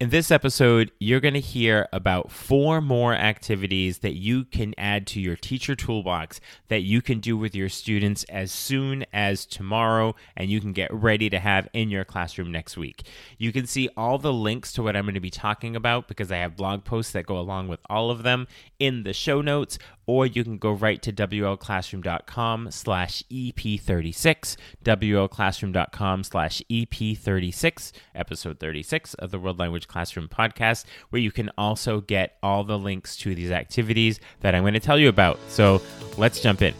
In this episode, you're going to hear about four more activities that you can add to your teacher toolbox that you can do with your students as soon as tomorrow and you can get ready to have in your classroom next week. You can see all the links to what I'm going to be talking about because I have blog posts that go along with all of them in the show notes or you can go right to wlclassroom.com slash ep36 wlclassroom.com slash ep36 episode 36 of the world language classroom podcast where you can also get all the links to these activities that i'm going to tell you about so let's jump in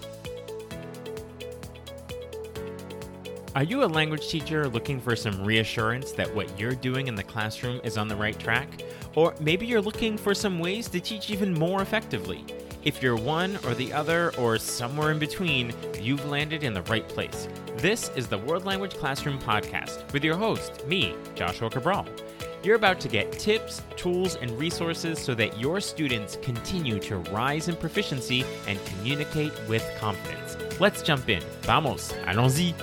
Are you a language teacher looking for some reassurance that what you're doing in the classroom is on the right track? Or maybe you're looking for some ways to teach even more effectively? If you're one or the other or somewhere in between, you've landed in the right place. This is the World Language Classroom Podcast with your host, me, Joshua Cabral. You're about to get tips, tools, and resources so that your students continue to rise in proficiency and communicate with confidence. Let's jump in. Vamos, allons-y.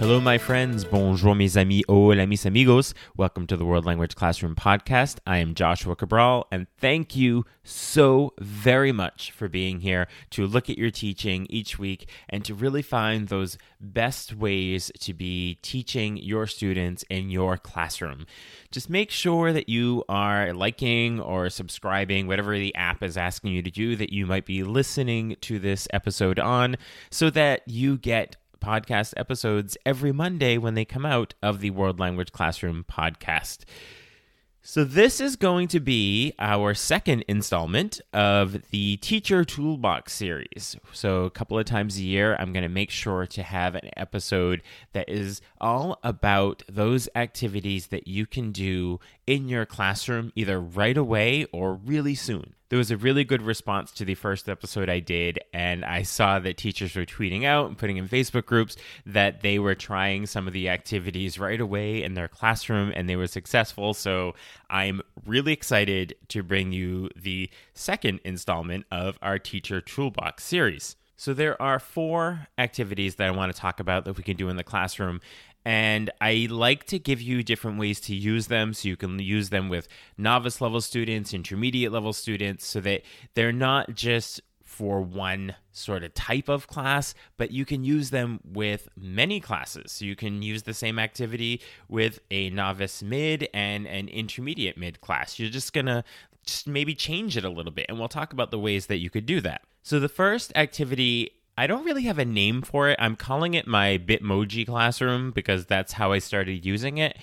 Hello, my friends. Bonjour, mes amis. Hola, mis amigos. Welcome to the World Language Classroom Podcast. I am Joshua Cabral, and thank you so very much for being here to look at your teaching each week and to really find those best ways to be teaching your students in your classroom. Just make sure that you are liking or subscribing, whatever the app is asking you to do, that you might be listening to this episode on, so that you get podcast episodes every Monday when they come out of the World Language Classroom podcast. So, this is going to be our second installment of the Teacher Toolbox series. So, a couple of times a year, I'm going to make sure to have an episode that is all about those activities that you can do in your classroom either right away or really soon there was a really good response to the first episode I did, and I saw that teachers were tweeting out and putting in Facebook groups that they were trying some of the activities right away in their classroom and they were successful. So I'm really excited to bring you the second installment of our Teacher Toolbox series. So, there are four activities that I want to talk about that we can do in the classroom and I like to give you different ways to use them so you can use them with novice level students, intermediate level students, so that they're not just for one sort of type of class, but you can use them with many classes. So you can use the same activity with a novice mid and an intermediate mid class. You're just gonna just maybe change it a little bit, and we'll talk about the ways that you could do that. So the first activity I don't really have a name for it. I'm calling it my Bitmoji classroom because that's how I started using it.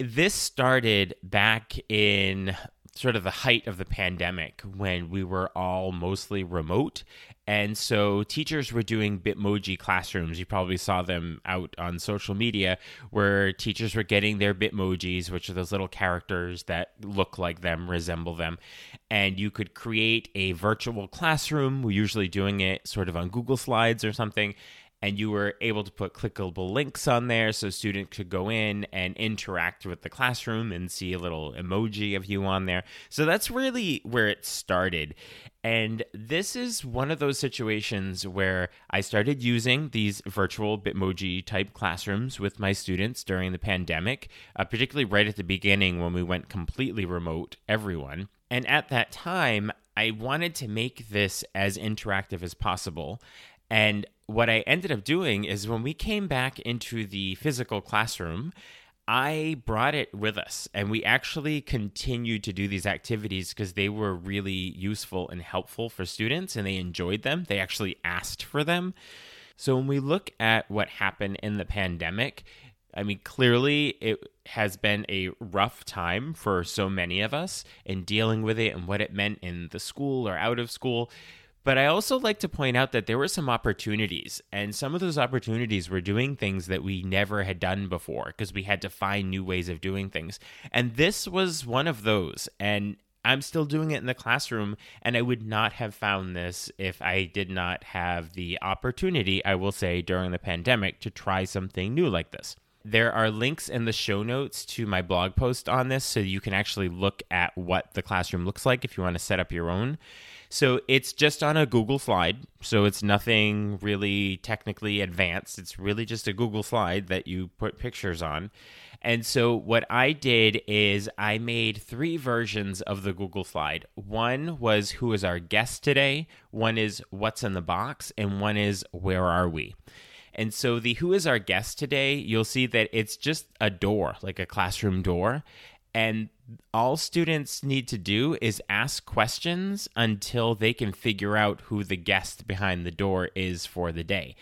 This started back in sort of the height of the pandemic when we were all mostly remote and so teachers were doing Bitmoji classrooms. You probably saw them out on social media where teachers were getting their Bitmojis, which are those little characters that look like them, resemble them. And you could create a virtual classroom. We're usually doing it sort of on Google Slides or something and you were able to put clickable links on there so students could go in and interact with the classroom and see a little emoji of you on there. So that's really where it started. And this is one of those situations where I started using these virtual Bitmoji type classrooms with my students during the pandemic, uh, particularly right at the beginning when we went completely remote, everyone. And at that time, I wanted to make this as interactive as possible. And what I ended up doing is when we came back into the physical classroom, I brought it with us and we actually continued to do these activities because they were really useful and helpful for students and they enjoyed them. They actually asked for them. So when we look at what happened in the pandemic, I mean, clearly it has been a rough time for so many of us in dealing with it and what it meant in the school or out of school. But I also like to point out that there were some opportunities, and some of those opportunities were doing things that we never had done before because we had to find new ways of doing things. And this was one of those. And I'm still doing it in the classroom, and I would not have found this if I did not have the opportunity, I will say, during the pandemic to try something new like this. There are links in the show notes to my blog post on this, so you can actually look at what the classroom looks like if you want to set up your own. So it's just on a Google slide. So it's nothing really technically advanced. It's really just a Google slide that you put pictures on. And so what I did is I made three versions of the Google slide. One was who is our guest today, one is what's in the box, and one is where are we? And so the who is our guest today, you'll see that it's just a door, like a classroom door. And all students need to do is ask questions until they can figure out who the guest behind the door is for the day.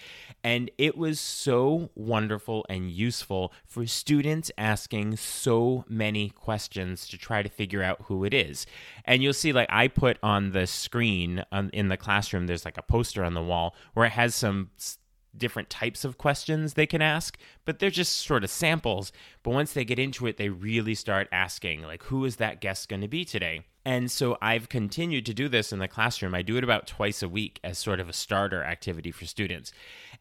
And it was so wonderful and useful for students asking so many questions to try to figure out who it is. And you'll see, like, I put on the screen um, in the classroom, there's like a poster on the wall where it has some different types of questions they can ask, but they're just sort of samples. But once they get into it, they really start asking, like, who is that guest going to be today? And so I've continued to do this in the classroom. I do it about twice a week as sort of a starter activity for students.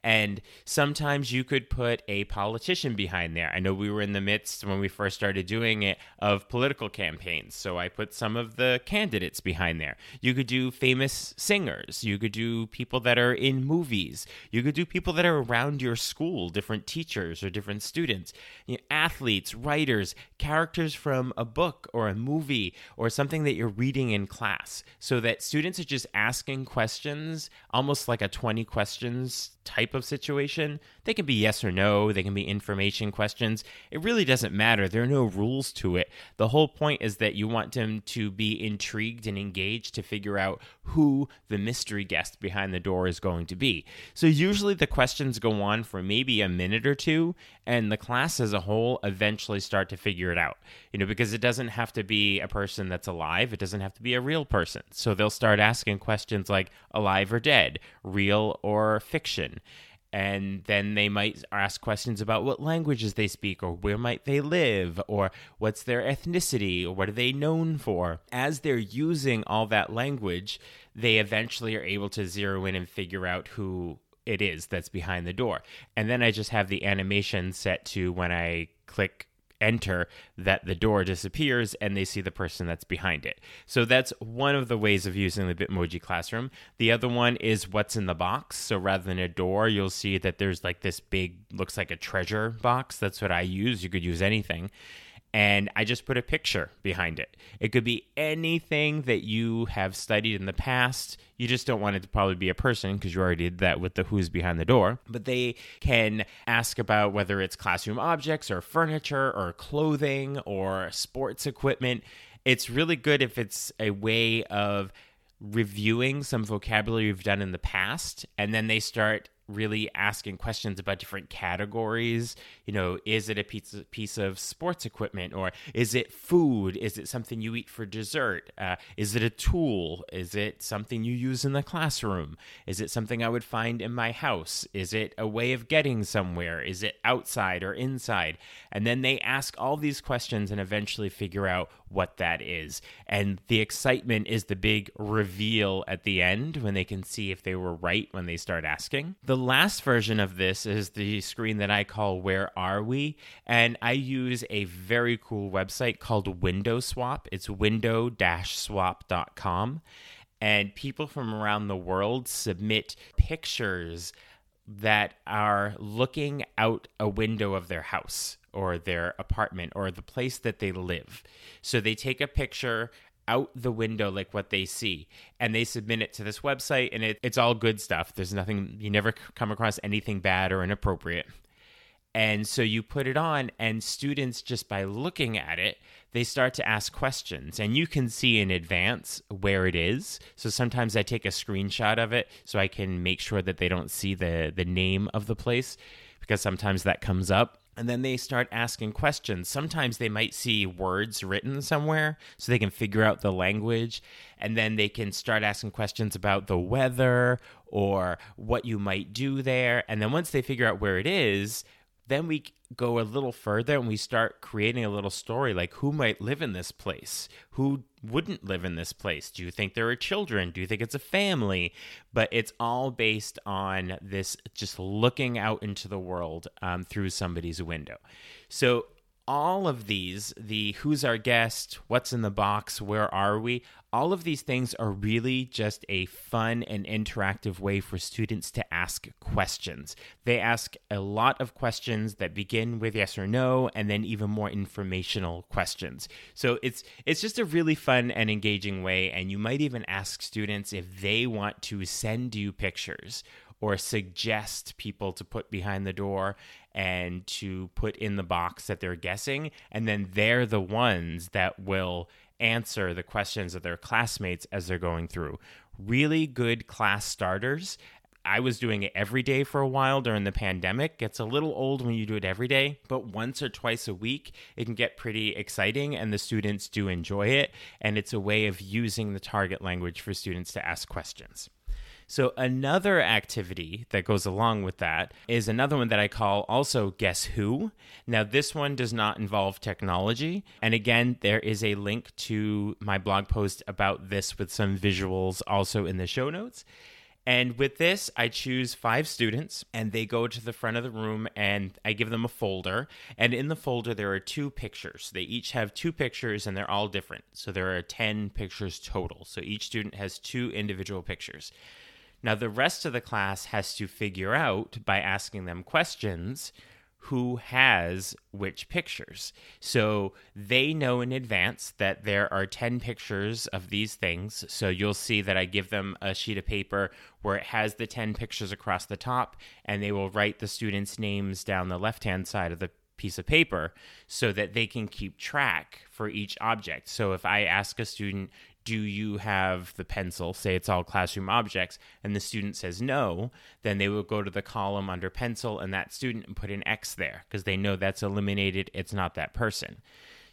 And sometimes you could put a politician behind there. I know we were in the midst when we first started doing it of political campaigns. So I put some of the candidates behind there. You could do famous singers. You could do people that are in movies. You could do people that are around your school, different teachers or different students, you know, athletes, writers, characters from a book or a movie or something that that you're reading in class so that students are just asking questions, almost like a 20 questions type of situation. They can be yes or no, they can be information questions. It really doesn't matter. There are no rules to it. The whole point is that you want them to be intrigued and engaged to figure out who the mystery guest behind the door is going to be. So usually the questions go on for maybe a minute or two, and the class as a whole eventually start to figure it out. You know, because it doesn't have to be a person that's alive, it doesn't have to be a real person. So they'll start asking questions like alive or dead, real or fiction and then they might ask questions about what languages they speak or where might they live or what's their ethnicity or what are they known for as they're using all that language they eventually are able to zero in and figure out who it is that's behind the door and then i just have the animation set to when i click enter that the door disappears and they see the person that's behind it. So that's one of the ways of using the Bitmoji classroom. The other one is what's in the box. So rather than a door, you'll see that there's like this big looks like a treasure box. That's what I use. You could use anything and I just put a picture behind it. It could be anything that you have studied in the past. You just don't want it to probably be a person because you already did that with the who's behind the door. But they can ask about whether it's classroom objects or furniture or clothing or sports equipment. It's really good if it's a way of reviewing some vocabulary you've done in the past and then they start really asking questions about different categories. You know, is it a piece of, piece of sports equipment or is it food? Is it something you eat for dessert? Uh, is it a tool? Is it something you use in the classroom? Is it something I would find in my house? Is it a way of getting somewhere? Is it outside or inside? And then they ask all these questions and eventually figure out what that is. And the excitement is the big reveal at the end when they can see if they were right when they start asking. The last version of this is the screen that I call Where Are We? And I use a very cool website called Window Swap. It's window swap.com. And people from around the world submit pictures that are looking out a window of their house or their apartment or the place that they live. So they take a picture out the window like what they see and they submit it to this website and it, it's all good stuff. There's nothing you never come across anything bad or inappropriate. And so you put it on and students just by looking at it they start to ask questions and you can see in advance where it is. So sometimes i take a screenshot of it so i can make sure that they don't see the the name of the place because sometimes that comes up and then they start asking questions. Sometimes they might see words written somewhere so they can figure out the language. And then they can start asking questions about the weather or what you might do there. And then once they figure out where it is, then we go a little further and we start creating a little story like who might live in this place? Who wouldn't live in this place? Do you think there are children? Do you think it's a family? But it's all based on this just looking out into the world um, through somebody's window. So all of these the who's our guest, what's in the box, where are we all of these things are really just a fun and interactive way for students to ask questions. They ask a lot of questions that begin with yes or no and then even more informational questions. So it's it's just a really fun and engaging way and you might even ask students if they want to send you pictures or suggest people to put behind the door and to put in the box that they're guessing and then they're the ones that will answer the questions of their classmates as they're going through. Really good class starters. I was doing it every day for a while during the pandemic. It's a little old when you do it every day, but once or twice a week, it can get pretty exciting and the students do enjoy it. And it's a way of using the target language for students to ask questions. So, another activity that goes along with that is another one that I call also Guess Who. Now, this one does not involve technology. And again, there is a link to my blog post about this with some visuals also in the show notes. And with this, I choose five students and they go to the front of the room and I give them a folder. And in the folder, there are two pictures. They each have two pictures and they're all different. So there are 10 pictures total. So each student has two individual pictures. Now, the rest of the class has to figure out by asking them questions who has which pictures. So they know in advance that there are 10 pictures of these things. So you'll see that I give them a sheet of paper where it has the 10 pictures across the top, and they will write the students' names down the left hand side of the piece of paper so that they can keep track for each object. So if I ask a student, do you have the pencil? Say it's all classroom objects, and the student says no, then they will go to the column under pencil and that student and put an X there because they know that's eliminated. It's not that person.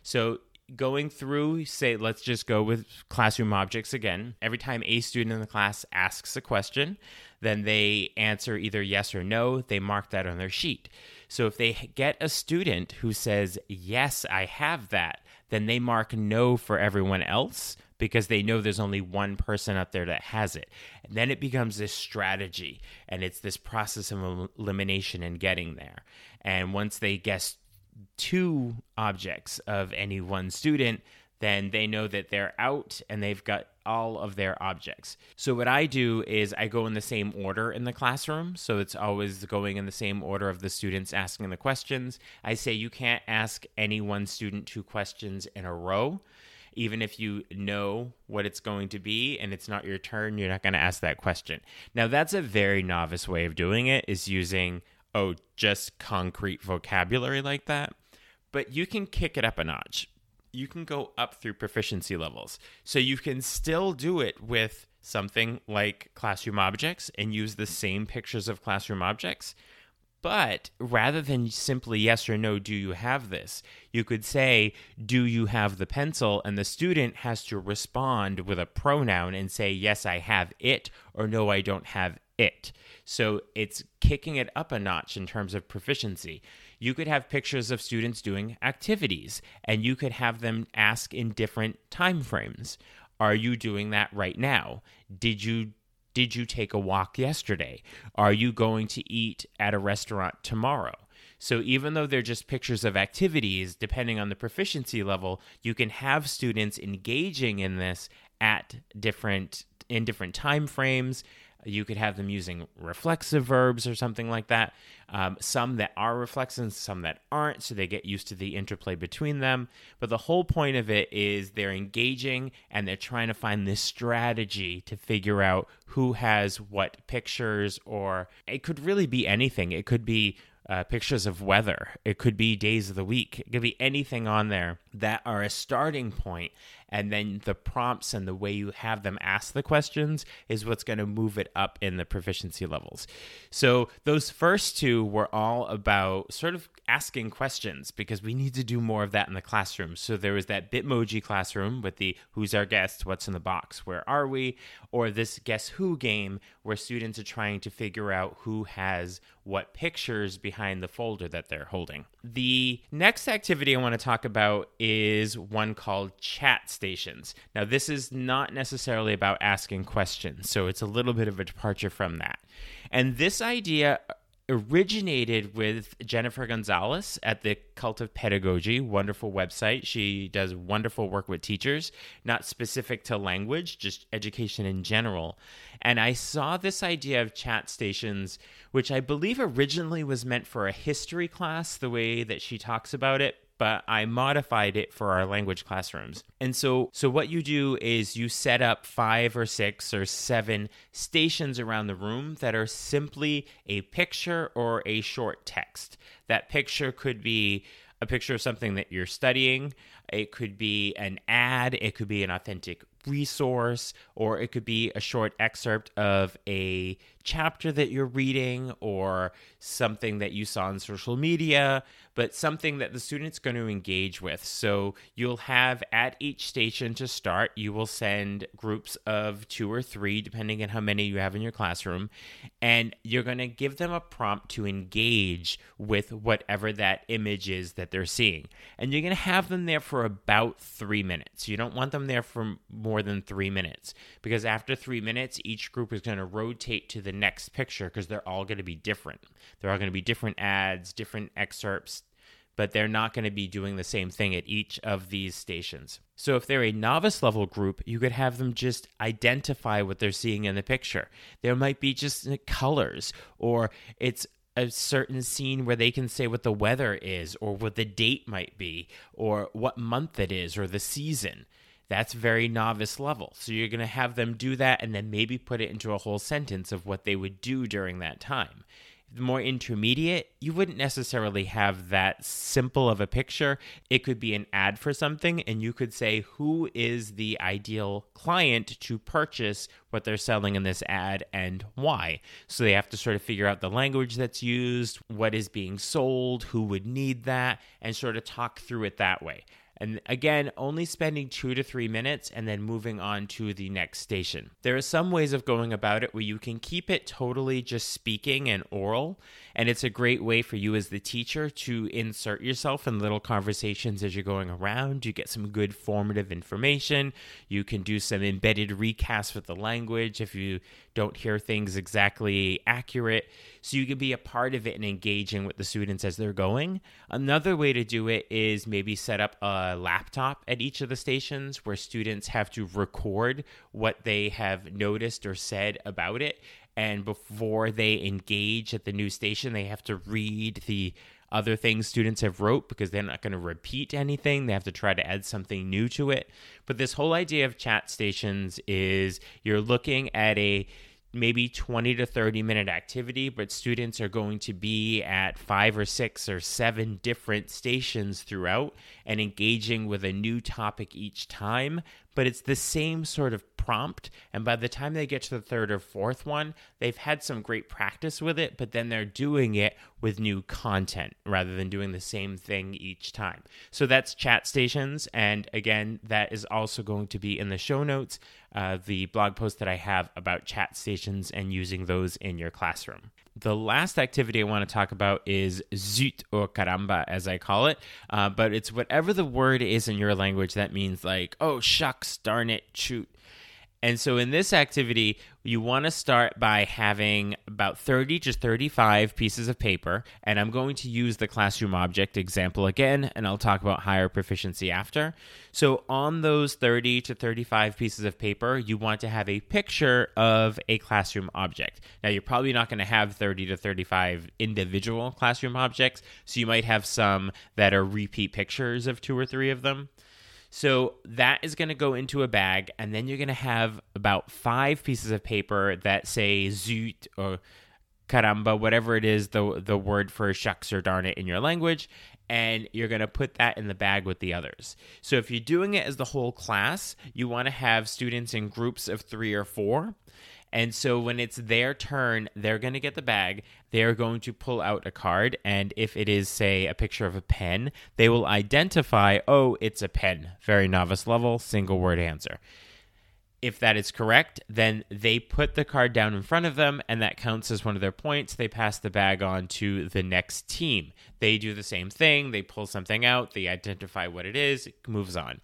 So going through, say, let's just go with classroom objects again. Every time a student in the class asks a question, then they answer either yes or no. They mark that on their sheet. So if they get a student who says, Yes, I have that, then they mark no for everyone else because they know there's only one person out there that has it. And then it becomes this strategy and it's this process of elimination and getting there. And once they guess two objects of any one student, then they know that they're out and they've got all of their objects. So, what I do is I go in the same order in the classroom. So, it's always going in the same order of the students asking the questions. I say you can't ask any one student two questions in a row even if you know what it's going to be and it's not your turn, you're not going to ask that question. Now, that's a very novice way of doing it, is using, oh, just concrete vocabulary like that. But you can kick it up a notch. You can go up through proficiency levels. So you can still do it with something like classroom objects and use the same pictures of classroom objects but rather than simply yes or no, do you have this? You could say, do you have the pencil? And the student has to respond with a pronoun and say, yes, I have it, or no, I don't have it. So it's kicking it up a notch in terms of proficiency. You could have pictures of students doing activities, and you could have them ask in different time frames. Are you doing that right now? Did you did you take a walk yesterday? Are you going to eat at a restaurant tomorrow? So even though they're just pictures of activities, depending on the proficiency level, you can have students engaging in this at different in different time frames you could have them using reflexive verbs or something like that. Um, some that are reflexive, some that aren't, so they get used to the interplay between them. But the whole point of it is they're engaging and they're trying to find this strategy to figure out who has what pictures, or it could really be anything. It could be uh, pictures of weather. It could be days of the week. It could be anything on there that are a starting point and then the prompts and the way you have them ask the questions is what's going to move it up in the proficiency levels. So those first two were all about sort of asking questions because we need to do more of that in the classroom. So there was that Bitmoji classroom with the who's our guest, what's in the box, where are we, or this guess who game where students are trying to figure out who has what pictures behind the folder that they're holding. The next activity I want to talk about is one called chat stations. Now, this is not necessarily about asking questions, so it's a little bit of a departure from that. And this idea originated with Jennifer Gonzalez at the Cult of Pedagogy, wonderful website. She does wonderful work with teachers, not specific to language, just education in general. And I saw this idea of chat stations, which I believe originally was meant for a history class, the way that she talks about it, but I modified it for our language classrooms. And so so what you do is you set up 5 or 6 or 7 stations around the room that are simply a picture or a short text. That picture could be a picture of something that you're studying, it could be an ad, it could be an authentic resource, or it could be a short excerpt of a chapter that you're reading or something that you saw on social media, but something that the student's going to engage with. So you'll have at each station to start, you will send groups of two or three, depending on how many you have in your classroom, and you're going to give them a prompt to engage with whatever that image is that they're seeing. And you're going to have them there for about three minutes. You don't want them there for more than three minutes because after three minutes, each group is going to rotate to the next picture because they're all going to be different. They're all going to be different ads, different excerpts, but they're not going to be doing the same thing at each of these stations. So if they're a novice level group, you could have them just identify what they're seeing in the picture. There might be just uh, colors, or it's a certain scene where they can say what the weather is, or what the date might be, or what month it is, or the season. That's very novice level. So you're going to have them do that and then maybe put it into a whole sentence of what they would do during that time. The more intermediate, you wouldn't necessarily have that simple of a picture. It could be an ad for something, and you could say who is the ideal client to purchase what they're selling in this ad and why. So they have to sort of figure out the language that's used, what is being sold, who would need that, and sort of talk through it that way. And again, only spending two to three minutes and then moving on to the next station. There are some ways of going about it where you can keep it totally just speaking and oral. And it's a great way for you as the teacher to insert yourself in little conversations as you're going around. You get some good formative information. You can do some embedded recasts with the language if you don't hear things exactly accurate. So you can be a part of it and engaging with the students as they're going. Another way to do it is maybe set up a laptop at each of the stations where students have to record what they have noticed or said about it. And before they engage at the new station, they have to read the other things students have wrote because they're not going to repeat anything they have to try to add something new to it but this whole idea of chat stations is you're looking at a maybe 20 to 30 minute activity, but students are going to be at five or six or seven different stations throughout and engaging with a new topic each time. But it's the same sort of prompt. And by the time they get to the third or fourth one, they've had some great practice with it, but then they're doing it with new content rather than doing the same thing each time. So that's chat stations. And again, that is also going to be in the show notes uh, the blog post that I have about chat stations and using those in your classroom. The last activity I want to talk about is zut or caramba, as I call it. Uh, but it's whatever the word is in your language that means like, oh, shucks, darn it, shoot. And so in this activity, you want to start by having about 30 to 35 pieces of paper. And I'm going to use the classroom object example again, and I'll talk about higher proficiency after. So on those 30 to 35 pieces of paper, you want to have a picture of a classroom object. Now, you're probably not going to have 30 to 35 individual classroom objects, so you might have some that are repeat pictures of two or three of them. So that is going to go into a bag, and then you're going to have about five pieces of paper that say zut or caramba, whatever it is, the the word for shucks or darn it in your language, and you're going to put that in the bag with the others. So if you're doing it as the whole class, you want to have students in groups of three or four. And so when it's their turn, they're going to get the bag. They're going to pull out a card. And if it is, say, a picture of a pen, they will identify, oh, it's a pen. Very novice level, single word answer. If that is correct, then they put the card down in front of them, and that counts as one of their points. They pass the bag on to the next team. They do the same thing. They pull something out, they identify what it is, it moves on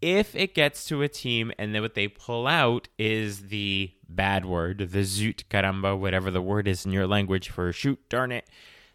If it gets to a team and then what they pull out is the bad word, the zut caramba, whatever the word is in your language for shoot, darn it,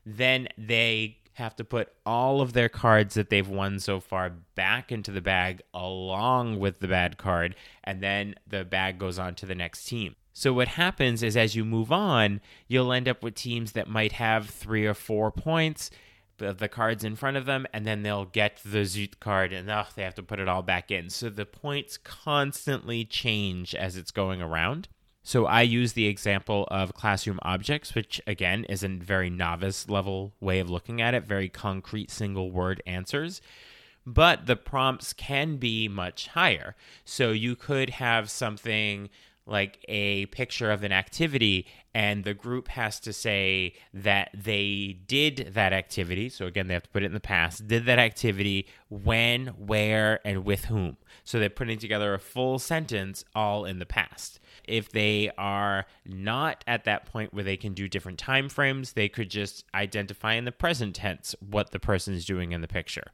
then they have to put all of their cards that they've won so far back into the bag along with the bad card, and then the bag goes on to the next team. So, what happens is as you move on, you'll end up with teams that might have three or four points of the cards in front of them, and then they'll get the Zut card and oh, they have to put it all back in. So, the points constantly change as it's going around. So I use the example of classroom objects, which again is a very novice level way of looking at it, very concrete single word answers. But the prompts can be much higher. So you could have something like a picture of an activity and the group has to say that they did that activity. So again they have to put it in the past. Did that activity when where and with whom. So they're putting together a full sentence all in the past. If they are not at that point where they can do different time frames, they could just identify in the present tense what the person is doing in the picture.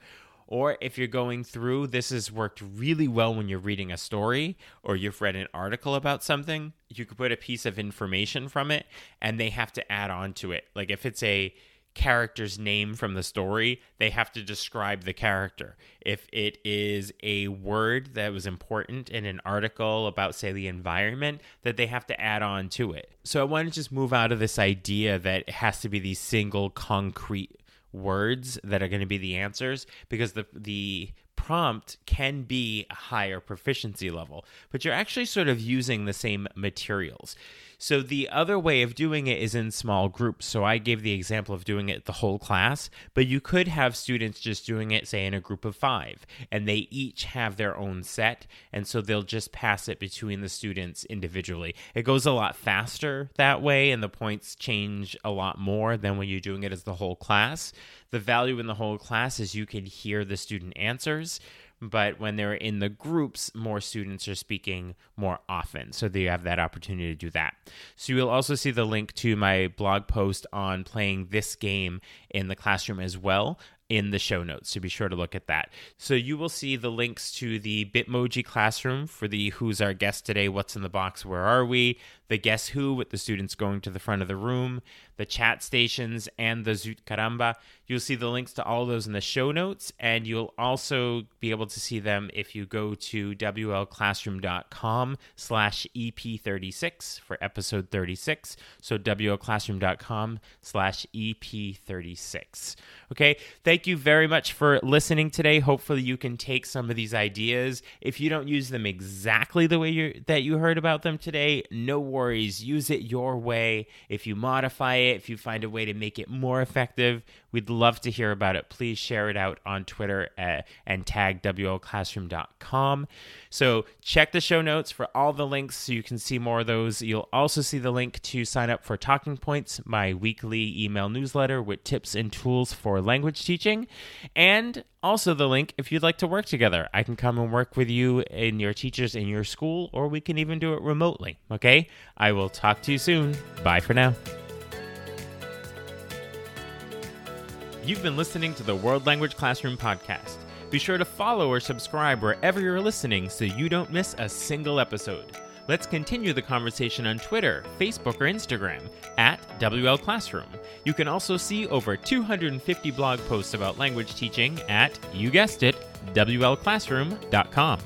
Or if you're going through, this has worked really well when you're reading a story or you've read an article about something. You could put a piece of information from it and they have to add on to it. Like if it's a character's name from the story, they have to describe the character. If it is a word that was important in an article about, say, the environment, that they have to add on to it. So I want to just move out of this idea that it has to be these single concrete words that are going to be the answers because the the prompt can be a higher proficiency level, but you're actually sort of using the same materials. So the other way of doing it is in small groups. So I gave the example of doing it the whole class, but you could have students just doing it, say, in a group of five, and they each have their own set. And so they'll just pass it between the students individually. It goes a lot faster that way, and the points change a lot more than when you're doing it as the whole class. The value in the whole class is you can hear the student answers but when they're in the groups, more students are speaking more often. So they have that opportunity to do that. So you'll also see the link to my blog post on playing this game in the classroom as well in the show notes. So be sure to look at that. So you will see the links to the Bitmoji classroom for the Who's Our Guest Today, What's in the Box, Where Are We, the Guess Who with the students going to the front of the room, the chat stations, and the Zut Caramba. You'll see the links to all those in the show notes, and you'll also be able to see them if you go to wlclassroom.com slash EP36 for episode 36. So wlclassroom.com slash EP36. Okay, thank you very much for listening today. Hopefully you can take some of these ideas. If you don't use them exactly the way you that you heard about them today, no worries. Use it your way. If you modify it, if you find a way to make it more effective, we'd love to hear about it. Please share it out on Twitter uh, and tag wlclassroom.com. So check the show notes for all the links so you can see more of those. You'll also see the link to sign up for Talking Points, my weekly email newsletter with tips and tools for language teaching, and also the link if you'd like to work together. I can come and work with you and your teachers in your school, or we can even do it remotely. Okay? I will talk to you soon. Bye for now. You've been listening to the World Language Classroom podcast. Be sure to follow or subscribe wherever you're listening so you don't miss a single episode. Let's continue the conversation on Twitter, Facebook, or Instagram at WL Classroom. You can also see over 250 blog posts about language teaching at, you guessed it, WLClassroom.com.